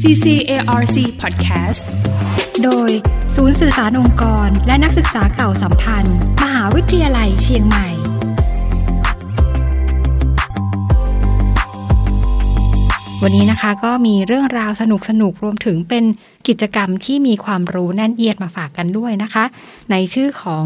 CCARC Podcast โดยศูนย์สื่อสารองค์กร และนักศึกษาเก่าสัมพันธ์ มหาวิทยาลัยเชียงใหม่ วันนี้นะคะก็มีเรื่องราวสนุกสนุกรวมถึงเป็นกิจกรรมที่มีความรู้แน่นเอียดมาฝากกันด้วยนะคะ ในชื่อของ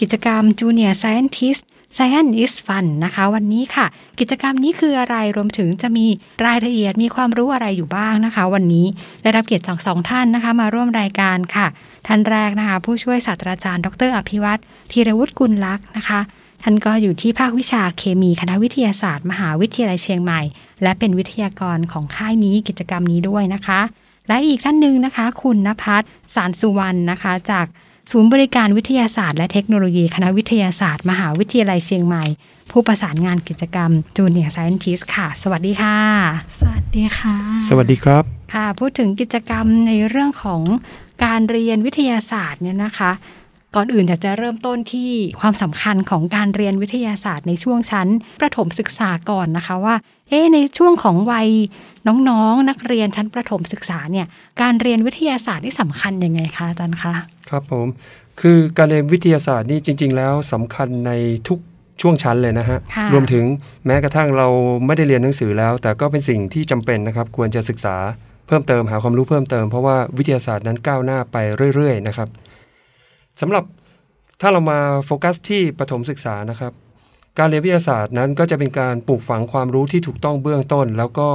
กิจกรรม Junior Scientist Science is Fun นะคะ วันนี้ค่ะ กิจกรรมนี้คืออะไรรวมถึงจะมีรายละเอียดมีความรู้อะไรอยู่บ้างนะคะ วันนี้ได้รับเกียรติจากสองท่านนะคะ มาร่วมรายการค่ะ ท่านแรกนะคะ ผู้ช่วยศาสตราจารย์ ดร อภิวัตธีรวุฒิกุลลักษ์นะคะท่านก็อยู่ที่ภาควิชาเคมีคณะวิทยาศาสตร์ มหาวิทยาลัยเชียงใหม่ และเป็นวิทยากรของค่ายนี้กิจกรรมนี้ด้วยนะคะ และอีกท่านหนึ่งนะคะ คุณนภัสสารสุวรรณนะคะ จาก ศูนย์บริการวิทยาศาสตร์และเทคโนโลยีคณะวิทยาศาสตร์มหาวิทยาลัยเชียงใหม่ ผู้ประสานงานกิจกรรม Junior Scientist ค่ะ สวัสดีค่ะ สวัสดีค่ะ สวัสดีครับ ค่ะ พูดถึงกิจกรรมในเรื่องของการเรียนวิทยาศาสตร์เนี่ยนะคะ ก่อนอื่นอยากจะเริ่มต้นที่ความสำคัญของการเรียนวิทยาศาสตร์ในช่วงชั้น ประถมศึกษาก่อนนะคะว่า เอ๊ะในช่วงของวัยน้องๆนักเรียนชั้นประถมศึกษาเนี่ยการเรียนวิทยาศาสตร์ที่สำคัญยังไงคะอาจารย์คะครับผมคือการเรียนวิทยาศาสตร์นี่จริง ๆ แล้วสำคัญในทุกช่วงชั้นเลยนะฮะค่ะรวมถึงแม้กระทั่งเราไม่ได้เรียนหนังสือแล้ว แต่ก็เป็นสิ่งที่จำเป็นนะครับ ควรจะศึกษาเพิ่มเติมหาความรู้เพิ่มเติมเพราะว่าวิทยาศาสตร์นั้นก้าวหน้าไปเรื่อยๆนะครับ สำหรับถ้าเรามาโฟกัสที่ประถมศึกษานะครับ การเรียนวิทยาศาสตร์นั้นก็จะเป็นการปลูกฝังความรู้ที่ถูกต้องเบื้องต้น แล้วก็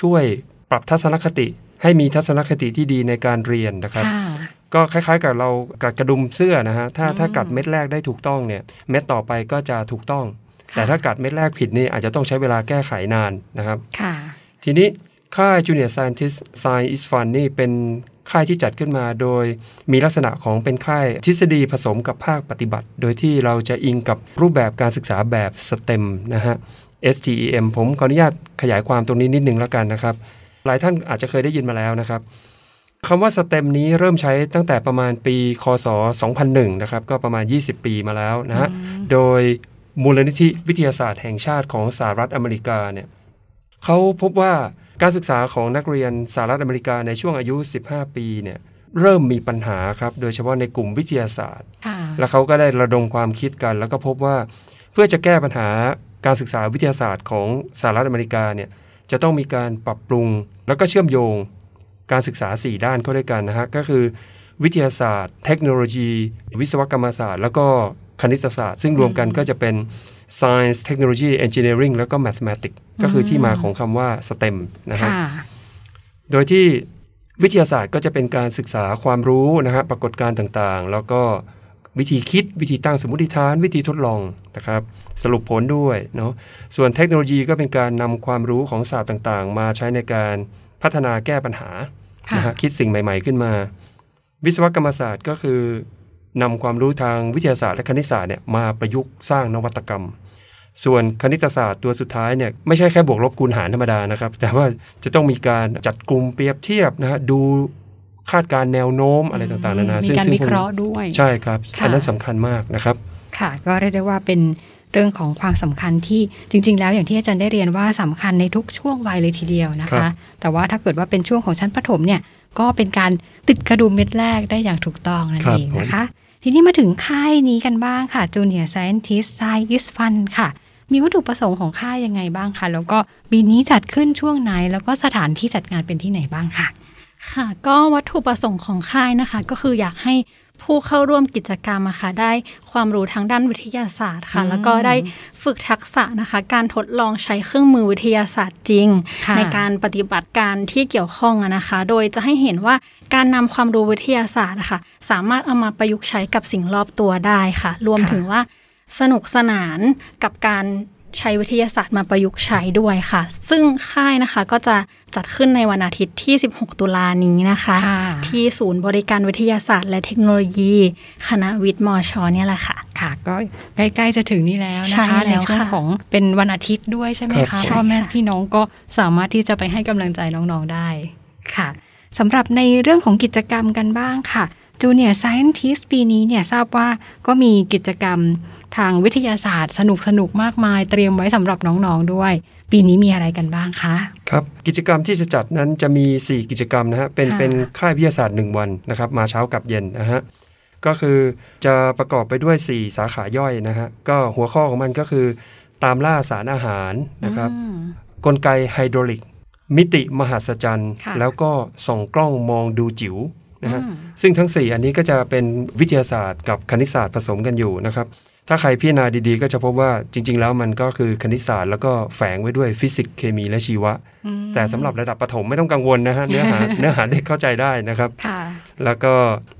ช่วยปรับทัศนคติ ให้มีทัศนคติที่ดีในการเรียนนะครับค่ะก็คล้ายๆ กับเรากัดกระดุมเสื้อนะฮะถ้าอืมถ้ากัดเม็ดแรกได้ถูกต้องเนี่ยเม็ดต่อไปก็จะถูกต้องค่ะแต่ถ้ากัดเม็ดแรกผิดนี่อาจจะต้องใช้เวลาแก้ไขนานนะครับค่ะทีนี้ค่าย Junior Scientist Science is Fun นี่เป็น ค่ายที่จัดขึ้นมา โดยมีลักษณะของเป็นค่ายทฤษฎีผสมกับภาคปฏิบัติ โดยที่เราจะอิงกับรูปแบบการศึกษาแบบ STEM นะฮะ STEM ผมขออนุญาตขยายความตรงนี้นิดนึงแล้วกันนะครับ หลายท่านอาจจะเคยได้ยินมาแล้วนะครับคำว่า STEM นี้เริ่มใช้ตั้งแต่ประมาณปี คศ 2001 นะครับ ก็ประมาณ 20 ปีมาแล้วนะฮะอืมโดยมูลนิธิวิทยาศาสตร์แห่งชาติของสหรัฐอเมริกาเนี่ยเขาพบว่า การศึกษาของนักเรียนสหรัฐอเมริกาในช่วงอายุ 15 ปีเนี่ยเริ่มมีปัญหาครับ โดยเฉพาะในกลุ่มวิทยาศาสตร์ค่ะแล้วเขาก็ได้ระดมความคิดกัน แล้วก็พบว่าเพื่อจะแก้ปัญหาการศึกษาวิทยาศาสตร์ของสหรัฐอเมริกาเนี่ยจะต้องมีการปรับปรุง แล้วก็เชื่อมโยงการศึกษา 4 ด้านเข้าด้วยกันนะฮะก็คือ วิทยาศาสตร์ เทคโนโลยี วิศวกรรมศาสตร์ แล้วก็คณิตศาสตร์ ซึ่งรวมกันก็จะเป็น science technology engineering แล้วก็ mathematics ก็คือที่มาของคำว่า STEM นะฮะค่ะโดยที่วิทยาศาสตร์ก็จะเป็นการศึกษาความรู้นะฮะปรากฏการณ์ต่างๆ แล้วก็วิธีคิดวิธีตั้งสมมติฐาน วิธีทดลองนะครับ สรุปผลด้วยเนาะส่วนเทคโนโลยีก็เป็นการนำความรู้ของศาสตร์ต่างๆ มาใช้ในการพัฒนาแก้ปัญหาค่ะนะฮะคิดสิ่งใหม่ ๆ ขึ้นมา วิศวกรรมศาสตร์ก็คือ นำความรู้ทางวิทยาศาสตร์และคณิตศาสตร์เนี่ยมาประยุกต์สร้างนวัตกรรม ส่วนคณิตศาสตร์ตัวสุดท้ายเนี่ยไม่ใช่แค่บวกลบคูณหารธรรมดานะครับ แต่ว่าจะต้องมีการจัดกลุ่มเปรียบเทียบนะฮะดูคาดการณ์แนวโน้มอะไรต่างๆนานามีซึ่งการซึ่งวิเคราะห์ด้วย ใช่ครับค่ะอันนั้นสำคัญมากนะครับ ค่ะ ก็เรียกได้ว่าเป็น เรื่องของความสำคัญที่จริง ๆ แล้วอย่างที่อาจารย์ได้เรียนว่าสำคัญในทุกช่วงวัยเลยทีเดียวนะครัคะบแต่ว่าถ้าเกิดว่าเป็นช่วงของชั้นประถมเนี่ยก็เป็นการติดกระดุมเม็ดแรกได้อย่างถูกต้องนั่นเองนะคะ ทีนี้มาถึงค่ายนี้กันบ้างค่ะ Junior Scientist Science is Fun ค่ะ มีวัตถุประสงค์ของค่ายยังไงบ้างคะแล้วก็ปีนี้จัดขึ้นช่วงไหน แล้วก็สถานที่จัดงานเป็นที่ไหนบ้างค่ะ ค่ะ ก็วัตถุประสงค์ของค่ายนะคะ ก็คืออยากให้ผู้เข้าร่วมกิจกรรมอะค่ะได้ความรู้ทางด้านวิทยาศาสตร์ค่ะอืมแล้วก็ได้ฝึกทักษะนะคะ การทดลองใช้เครื่องมือวิทยาศาสตร์จริงค่ะในการปฏิบัติการที่เกี่ยวข้องอะนะคะ โดยจะให้เห็นว่าการนำความรู้วิทยาศาสตร์อะค่ะสามารถเอามาประยุกต์ใช้กับสิ่งรอบตัวได้ค่ะ รวมค่ะถึงว่าสนุกสนานกับการ ใช้วิทยาศาสตร์มาประยุกต์ใช้ด้วยค่ะ ซึ่งค่ายนะคะก็จะจัดขึ้นในวันอาทิตย์ที่ 16 ตุลานี้นะคะค่ะที่ศูนย์บริการวิทยาศาสตร์และเทคโนโลยี คณะวิทย์มอชอเนี่ยแหละค่ะ ค่ะ ก็ใกล้ๆจะถึงนี่แล้วใช่นะคะแล้วช่วงค่ะของเป็นวันอาทิตย์ด้วยใช่ไหมครัคะบพ่อแม่ใช่ค่ะพี่น้องก็สามารถที่จะไปให้กำลังใจน้องๆได้ค่ะสำหรับในเรื่องของกิจกรรมกันบ้างค่ะ Junior Scientist ปีนี้เนี่ยทราบว่าก็มีกิจกรรม ทางวิทยาศาสตร์ สนุกสนุกๆมากมาย เตรียมไว้สำหรับน้องๆด้วย ปีนี้มีอะไรกันบ้างคะครับกิจกรรมที่จะจัดนั้นจะมี 4 กิจกรรมนะฮะเป็นค่ะเป็นค่ายวิทยาศาสตร์ 1 วันนะครับมาเช้ากับเย็นนะฮะก็คือจะประกอบไปด้วย 4 สาขาย่อยนะฮะก็หัวข้อของมันก็คือ ตามล่าสารอาหารนะครับอืมกลไกไฮดรอลิก มิติมหัศจรรย์ค่ะแล้วก็ส่องกล้องมองดูจิ๋วนะฮะอืมซึ่งทั้ง 4 อันนี้ก็จะเป็นวิทยาศาสตร์กับคณิตศาสตร์ผสมกันอยู่นะครับ ถ้าใครพิจารณาดีๆ ก็จะพบว่าจริง ๆ แล้วมันก็คือคณิตศาสตร์แล้วก็แฝงไว้ด้วยฟิสิกส์เคมีและชีวะอืมแต่สำหรับระดับประถมไม่ต้องกังวลนะฮะเนื้อหาเนื้อหาเด็กเข้าใจได้นะครับค่ะแล้วก็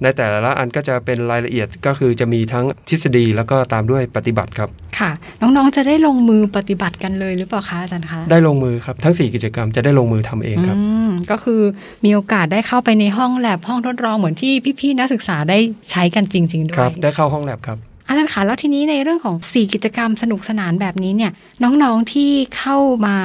ในแต่ละอันก็จะเป็นรายละเอียดก็คือจะมีทั้งทฤษฎีแล้วก็ตามด้วยปฏิบัติครับ ค่ะ น้องๆจะได้ลงมือปฏิบัติกันเลยหรือเปล่าคะอาจารย์คะได้ลงมือครับทั้ง 4 กิจกรรมจะได้ลงมือทำเองครับอืมก็คือมีโอกาสได้เข้าไปในห้องแลบห้องทดลองเหมือนที่พี่ๆนักศึกษาได้ใช้กันจริง ๆ ด้ครัวบยได้เข้าห้องแลบครับ อาจารย์คะแล้วทีนี้ในเรื่องของ 4 กิจกรรมสนุกสนานแบบนี้เนี่ย น้องๆที่เข้ามา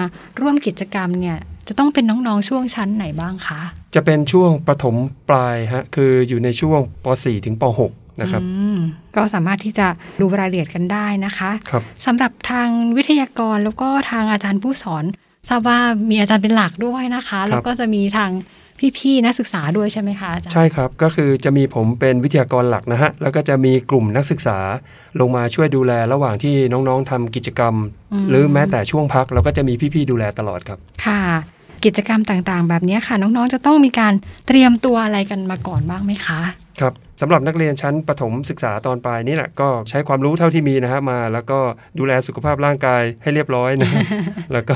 ร่วมกิจกรรมเนี่ยจะต้องเป็นน้องๆช่วงชั้นไหนบ้างคะ จะเป็นช่วงประถมปลายฮะคืออยู่ในช่วงป .4 ถึงป .6 นะครับอืมก็สามารถที่จะดูรายละเอียดกันได้นะคะครับสำหรับทางวิทยากรแล้วก็ทางอาจารย์ผู้สอนทราบว่ามีอาจารย์เป็นหลักด้วยนะคะ แล้วก็จะมีทาง พี่ๆนักศึกษาด้วยใช่ไหมคะอาจารย์ใช่ครับ ก็คือจะมีผมเป็นวิทยากรหลักนะฮะ แล้วก็จะมีกลุ่มนักศึกษาลงมาช่วยดูแลระหว่างที่น้องๆทำกิจกรรมมหรือแม้แต่ช่วงพักเราก็จะมีพี่ๆดูแลตลอดครับ ค่ะกิจกรรมต่างๆ แบบนี้ค่ะ น้องๆ จะต้องมีการเตรียมตัวอะไรกันมาก่อนบ้างไหมคะ ครับ สำหรับนักเรียนชั้นประถมศึกษาตอนปลายนี่แหละก็ใช้ความรู้เท่าที่มีนะฮะมา แล้วก็ดูแลสุขภาพร่างกายให้เรียบร้อยนะแล้วก็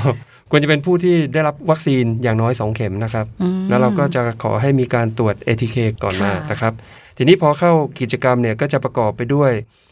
ควรจะเป็นผู้ที่ได้รับวัคซีนอย่างน้อย 2 เข็มนะครับอืมแล้วเราก็จะขอให้มีการตรวจ ATK ก่อนมาค่ะนะครับ ทีนี้พอเข้ากิจกรรมเนี่ยก็จะประกอบไปด้วย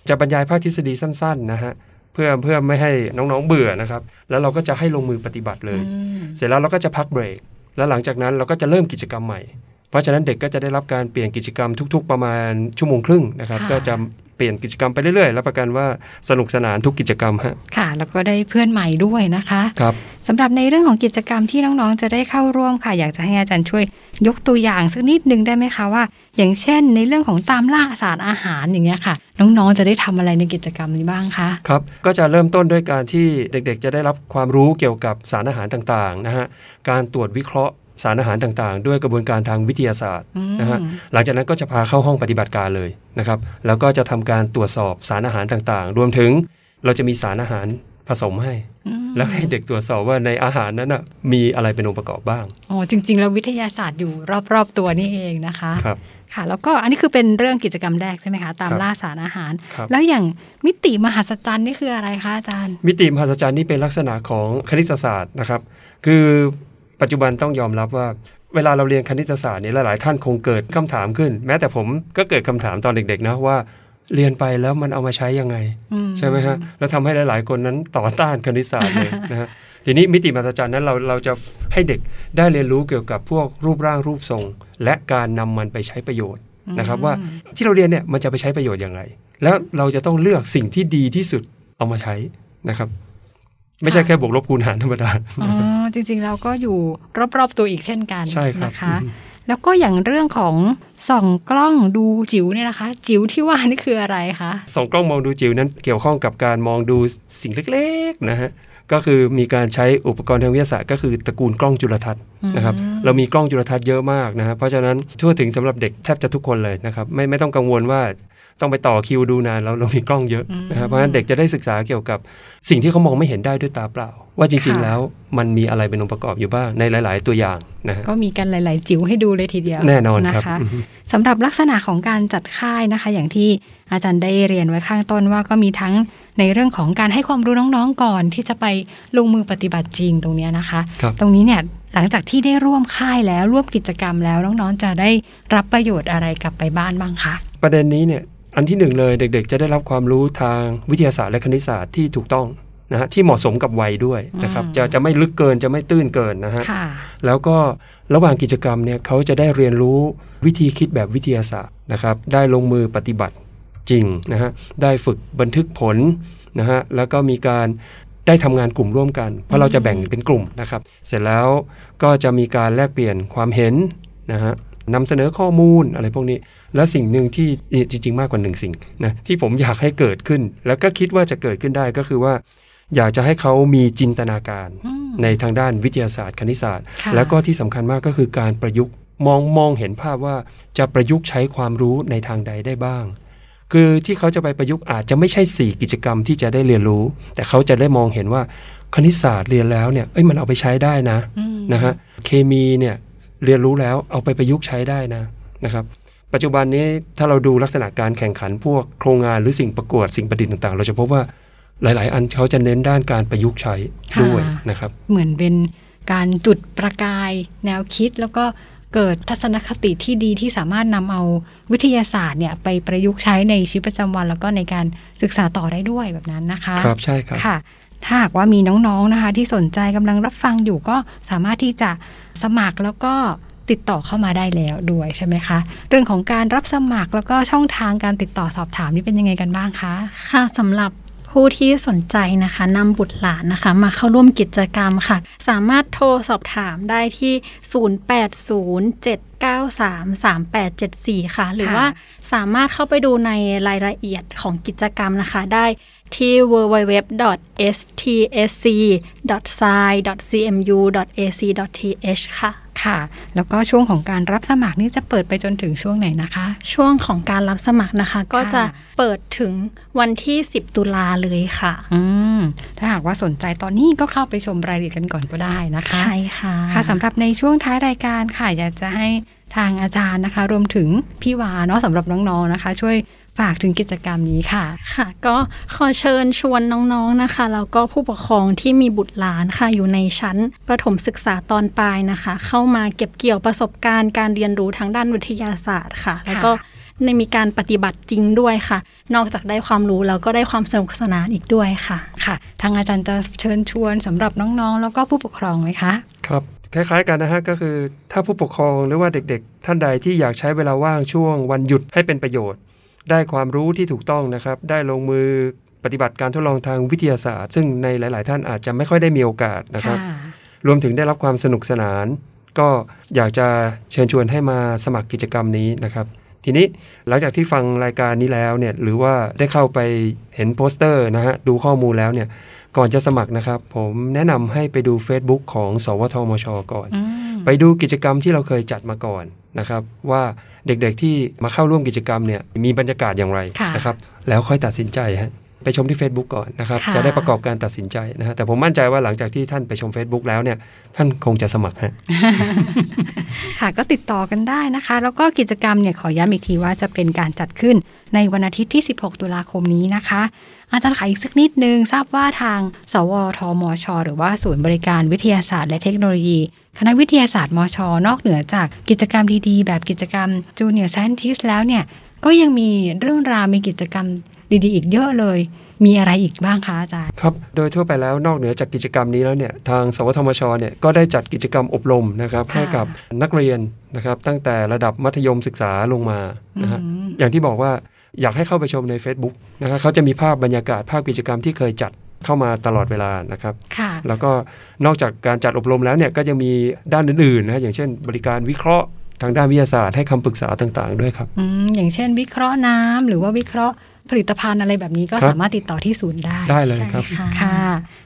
จะบรรยายภาคทฤษฎีสั้น ๆ นะฮะเพื่อเพื่อไม่ให้น้องๆเบื่อนะครับ แล้วเราก็จะให้ลงมือปฏิบัติเลยอืมเสร็จแล้วเราก็จะพักเบรกแล้วหลังจากนั้นเราก็จะเริ่มกิจกรรมใหม่เพ ราะฉะนั้นเด็กก็จะได้รับการเปลี่ยนกิจกรรมทุก ๆ ประมาณชั่วโมงครึ่งนะครับค่ะก็จะเปลี่ยนกิจกรรมไปเรื่อยๆแล้วประกันว่าสนุกสนานทุกกิจกรรมฮะค่ะ แล้วก็ได้เพื่อนใหม่ด้วยนะคะครับสำหรับในเรื่องของกิจกรรมที่น้องๆ จะได้เข้าร่วมค่ะ อยากจะให้อาจารย์ช่วย ยกตัวอย่างสักนิดนึงได้ไหมคะว่า อย่างเช่น ในเรื่องของตามล่าสารอาหารอย่างเงี้ยค่ะ น้องๆ จะได้ทำอะไรในกิจกรรมนี้บ้างคะครับก็จะเริ่มต้นด้วยการที่เด็กๆ จะได้รับความรู้เกี่ยวกับสารอาหารต่างๆนะฮะการตรวจวิเคราะห์ สารอาหารต่างๆ ด้วยกระบวนการทางวิทยาศาสตร์อืมนะฮะหลังจากนั้นก็จะพาเข้าห้องปฏิบัติการเลยนะครับ แล้วก็จะทำการตรวจสอบสารอาหารต่างๆ รวมถึงเราจะมีสารอาหารผสมให้อืมแล้วให้เด็กตรวจสอบว่าในอาหารนั้นนะมีอะไรเป็นองค์ประกอบบ้างอ๋อจริง ๆ แล้ววิทยาศาสตร์อยู่รอบๆตัวนี่เองนะคะครับค่ะ แล้วก็อันนี้คือเป็นเรื่องกิจกรรมแรกใช่ไหมคะ ตามครับล่าสารอาหารครับแล้วอย่างมิติมหัศจรรย์นี่คืออะไรคะอาจารย์ มิติมหัศจรรย์นี่เป็นลักษณะของคณิตศาสตร์นะครับ คือ ปัจจุบันต้องยอมรับว่าเวลาเราเรียนคณิตศาสตร์เนี่ยหลายๆท่านคงเกิดคำถามขึ้น แม้แต่ผมก็เกิดคำถามตอนเด็กๆนะว่าเรียนไปแล้วมันเอามาใช้ยังไงอืมใช่ไหมฮะแล้วทำให้หลาย ๆ คนนั้นต่อต้านคณิตศาสตร์เลยนะฮะทีนี้มิติมหัศจรรย์นั้นเราเราจะให้เด็กได้เรียนรู้เกี่ยวกับพวกรูปร่างรูปทรง และการนำมันไปใช้ประโยชน์นะครับ ว่าที่เราเรียนเนี่ยมันจะไปใช้ประโยชน์อย่างไร แล้วเราจะต้องเลือกสิ่งที่ดีที่สุดเอามาใช้นะครับ ไม่ใช่แค่บวกลบคูณหารธรรมดาอ๋อจริงๆเราก็อยู่รอบๆตัวอีกเช่นกันใช่ครับนะคะแล้วก็อย่างเรื่องของส่องกล้องดูจิ๋วเนี่ยนะคะ จิ๋วที่ว่านี่คืออะไรคะส่องกล้องมองดูจิ๋วนั้นเกี่ยวข้องกับการมองดูสิ่งเล็กๆนะฮะ ก็คือมีการใช้อุปกรณ์ทางวิทยาศาสตร์ก็คือตระกูลกล้องจุลทรรศน์นะครับอืมเรามีกล้องจุลทรรศน์เยอะมากนะฮะเพราะฉะนั้นทั่วถึงสำหรับเด็กแทบจะทุกคนเลยนะครับไม่ไม่ต้องกังวลว่าต้องไปต่อคิวดูนานเราเรามีกล้องเยอะนะฮะเพราะฉะนั้นเด็กจะได้ศึกษาเกี่ยวกับสิ่งที่เขามองไม่เห็นได้ด้วยตาเปล่า ว่าจริง ๆ แล้วมันมีอะไรเป็นองค์ประกอบอยู่บ้างในหลาย ๆ ตัวอย่างนะฮะก็มีกันหลาย ๆ จิ๋วให้ดูเลยทีเดียวแน่นอนครับนะคะอือฮึสำหรับลักษณะของการจัดค่ายนะคะ อย่างที่อาจารย์ได้เรียนไว้ข้างต้นว่าก็มีทั้งในเรื่องของการให้ความรู้น้องๆก่อน ที่จะไปลงมือปฏิบัติจริงตรงเนี้ยนะคะครับตรงนี้เนี่ยหลังจากที่ได้ร่วมค่ายแล้วร่วมกิจกรรมแล้วน้องๆจะได้รับประโยชน์อะไรกลับไปบ้านบ้างคะประเด็นนี้เนี่ยอันที่หนึ่งเลยเด็ก ๆ จะได้รับความรู้ทางวิทยาศาสตร์และคณิตศาสตร์ที่ถูกต้อง นะฮะที่เหมาะสมกับวัยด้วยนะครับอืมจะจะไม่ลึกเกินจะไม่ตื้นเกินนะฮะค่ะแล้วก็ระหว่างกิจกรรมเนี่ยเขาจะได้เรียนรู้วิธีคิดแบบวิทยาศาสตร์นะครับได้ลงมือปฏิบัติจริงนะฮะได้ฝึกบันทึกผลนะฮะแล้วก็มีการได้ทำงานกลุ่มร่วมกัน เพราะเราจะแบ่งเป็นกลุ่มนะครับ เสร็จแล้วก็จะมีการแลกเปลี่ยนความเห็นนะฮะนำเสนอข้อมูลอะไรพวกนี้ และสิ่งหนึ่งที่จริง ๆ มากกว่าหนึ่งสิ่งนะที่ผมอยากให้เกิดขึ้น แล้วก็คิดว่าจะเกิดขึ้นได้ก็คือว่า อยากจะให้เขามีจินตนาการอืมในทางด้านวิทยาศาสตร์คณิตศาสตร์ค่ะแล้วก็ที่สำคัญมากก็คือการประยุกต์มองมองเห็นภาพว่าจะประยุกต์ใช้ความรู้ในทางใดได้บ้าง คือที่เขาจะไปประยุกต์อาจจะไม่ใช่ 4 กิจกรรมที่จะได้เรียนรู้ แต่เขาจะได้มองเห็นว่าคณิตศาสตร์เรียนแล้วเนี่ยเอ้ยมันเอาไปใช้ได้นะอืมนะฮะเคมีเนี่ยเรียนรู้แล้วเอาไปประยุกต์ใช้ได้นะนะครับปัจจุบันนี้ถ้าเราดูลักษณะการแข่งขันพวกโครงงานหรือสิ่งประกวดสิ่งประดิษฐ์ต่างๆ เราจะพบว่า หลาย ๆ อันเขาจะเน้นด้านการประยุกต์ใช้ด้วยนะครับ เหมือนเป็นการจุดประกายแนวคิดแล้วก็เกิดทัศนคติที่ดีที่สามารถนำเอาวิทยาศาสตร์เนี่ยไปประยุกต์ใช้ในชีวิตประจำวัน แล้วก็ในการศึกษาต่อได้ด้วยแบบนั้นนะคะ ครับใช่ครับค่ะ ถ้าหากว่ามีน้อง ๆ นะคะ ที่สนใจกำลังรับฟังอยู่ก็สามารถที่จะสมัครแล้วก็ติดต่อเข้ามาได้แล้วด้วยใช่ไหมคะ เรื่องของการรับสมัครแล้วก็ช่องทางการติดต่อสอบถามนี่เป็นยังไงกันบ้างคะ ค่ะสำหรับ ผู้ที่สนใจนะคะนำบุตรหลานนะคะ มาเข้าร่วมกิจกรรมค่ะ สามารถโทรสอบถามได้ที่ 0807933874 ค่ะ หรือค่ะว่าสามารถเข้าไปดูในรายละเอียดของกิจกรรมนะคะได้ที่ www.stsc.sci.cmu.ac.th ค่ะ ค่ะ แล้วก็ช่วงของการรับสมัครนี่จะเปิดไปจนถึงช่วงไหนนะคะ ช่วงของการรับสมัครนะคะ ก็จะเปิดถึงวันที่ 10 ตุลาเลยค่ะ อืม ถ้าหากว่าสนใจตอนนี้ก็เข้าไปชมรายละเอียดกันก่อนก็ได้นะคะ ใช่ค่ะค่ะสำหรับในช่วงท้ายรายการค่ะ อยากจะให้ทางอาจารย์นะคะ รวมถึงพี่วาเนาะสำหรับน้องๆนะคะ ช่วย ฝากถึงกิจกรรมนี้ค่ะค่ะ ก็ขอเชิญชวนน้องๆนะคะแล้วก็ผู้ปกครองที่มีบุตรหลานค่ะอยู่ในชั้นประถมศึกษาตอนปลายนะคะ เข้ามาเก็บเกี่ยวประสบการณ์การเรียนรู้ทางด้านวิทยาศาสตร์ค่ะ แล้วก็ในมีการปฏิบัติจริงด้วยค่ะ นอกจากได้ความรู้แล้วก็ได้ความสนุกสนานอีกด้วยค่ะค่ะ ทางอาจารย์จะเชิญชวนสำหรับน้องๆ แล้วก็ผู้ปกครองไหมคะ ครับคล้ายๆกันนะฮะก็คือถ้าผู้ปกครองหรือว่าเด็กๆ ท่านใดที่อยากใช้เวลาว่างช่วงวันหยุดให้เป็นประโยชน์ ได้ความรู้ที่ถูกต้องนะครับ ได้ลงมือปฏิบัติการทดลองทางวิทยาศาสตร์ ซึ่งในหลาย ๆ ท่านอาจจะไม่ค่อยได้มีโอกาสนะครับค่ะรวมถึงได้รับความสนุกสนาน ก็อยากจะเชิญชวนให้มาสมัครกิจกรรมนี้นะครับทีนี้หลังจากที่ฟังรายการนี้แล้วเนี่ยหรือว่าได้เข้าไปเห็นโปสเตอร์นะฮะดูข้อมูลแล้วเนี่ยก่อนจะสมัครนะครับ ผมแนะนำให้ไปดู Facebook ของ สวทมช ก่อนอืม ไปดูกิจกรรมที่เราเคยจัดมาก่อนนะครับ ว่าเด็กๆที่มาเข้าร่วมกิจกรรมเนี่ยมีบรรยากาศอย่างไรค่ะนะครับ แล้วค่อยตัดสินใจฮะไปชมที่ Facebook ก่อนนะครับค่ะจะได้ประกอบการตัดสินใจนะฮะแต่ผมมั่นใจว่าหลังจากที่ท่านไปชม Facebook แล้วเนี่ย ท่านคงจะสมัครฮะค่ะก็ติดต่อกันได้นะคะ แล้วก็กิจกรรมเนี่ยขอย้ำอีกทีว่าจะเป็นการจัดขึ้นในวันอาทิตย์ที่ 16 ตุลาคมนี้นะคะ อาจารย์ขายอีกสักนิดนึง ทราบว่าทาง สวทมช หรือว่าศูนย์บริการวิทยาศาสตร์และเทคโนโลยี คณะวิทยาศาสตร์มช นอกเหนือจากกิจกรรมดีๆ แบบกิจกรรม Junior Scientist แล้วเนี่ย ก็ยังมีเรื่องราวมีกิจกรรมดีๆ อีกเยอะเลย มีอะไรอีกบ้างคะอาจารย์ ครับ โดยทั่วไปแล้วนอกเหนือจากกิจกรรมนี้แล้วเนี่ย ทางสวทมชเนี่ยก็ได้จัดกิจกรรมอบรมนะครับค่ะให้กับนักเรียนนะครับตั้งแต่ระดับมัธยมศึกษาลงมานะฮะอืมอย่างที่บอกว่าอยากให้เข้าไปชมใน Facebook นะครับเขาจะมีภาพบรรยากาศภาพกิจกรรมที่เคยจัด เข้ามาตลอดเวลานะครับค่ะแล้วก็นอกจากการจัดอบรมแล้วเนี่ยก็ยังมีด้านอื่นๆนะฮะอย่างเช่น บริการวิเคราะห์ทางด้านวิทยาศาสตร์ให้คำปรึกษาต่างๆ ด้วยครับอืมอย่างเช่น วิเคราะห์น้ำหรือว่าวิเคราะห์ผลิตภัณฑ์อะไรแบบนี้ก็ครับสามารถติดต่อที่ศูนย์ได้ ได้เลยครับใช่ค่ะค่ะ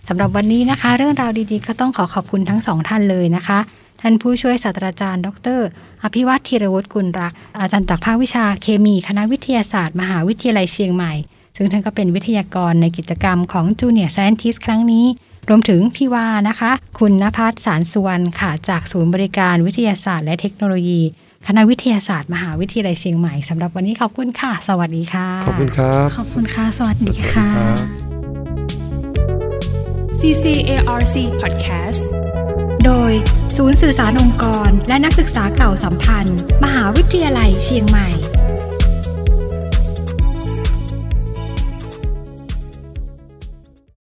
สำหรับวันนี้นะคะ เรื่องราวดีๆ ก็ต้องขอขอบคุณทั้งสองท่านเลยนะคะ ท่านผู้ช่วยศาสตราจารย์ ดร อภิวัตธีรวุฒิกุลรักอาจารย์จากภาควิชาเคมี คณะวิทยาศาสตร์ มหาวิทยาลัยเชียงใหม่ ซึ่งท่านก็เป็นวิทยากรในกิจกรรมของ Junior Scientist ครั้งนี้ รวมถึงพี่วานะคะ คุณนภัสสารสุวรรณค่ะ จากศูนย์บริการวิทยาศาสตร์และเทคโนโลยี คณะวิทยาศาสตร์มหาวิทยาลัยเชียงใหม่สำหรับวันนี้ขอบคุณค่ะ สวัสดีค่ะ ขอบคุณครับ ขอบคุณค่ะ สวัสดีสวัสดีค่ะครับ CCARC Podcast โดย ศูนย์สื่อสารองค์กร และนักศึกษาเก่าสัมพันธ์ มหาวิทยาลัยเชียงใหม่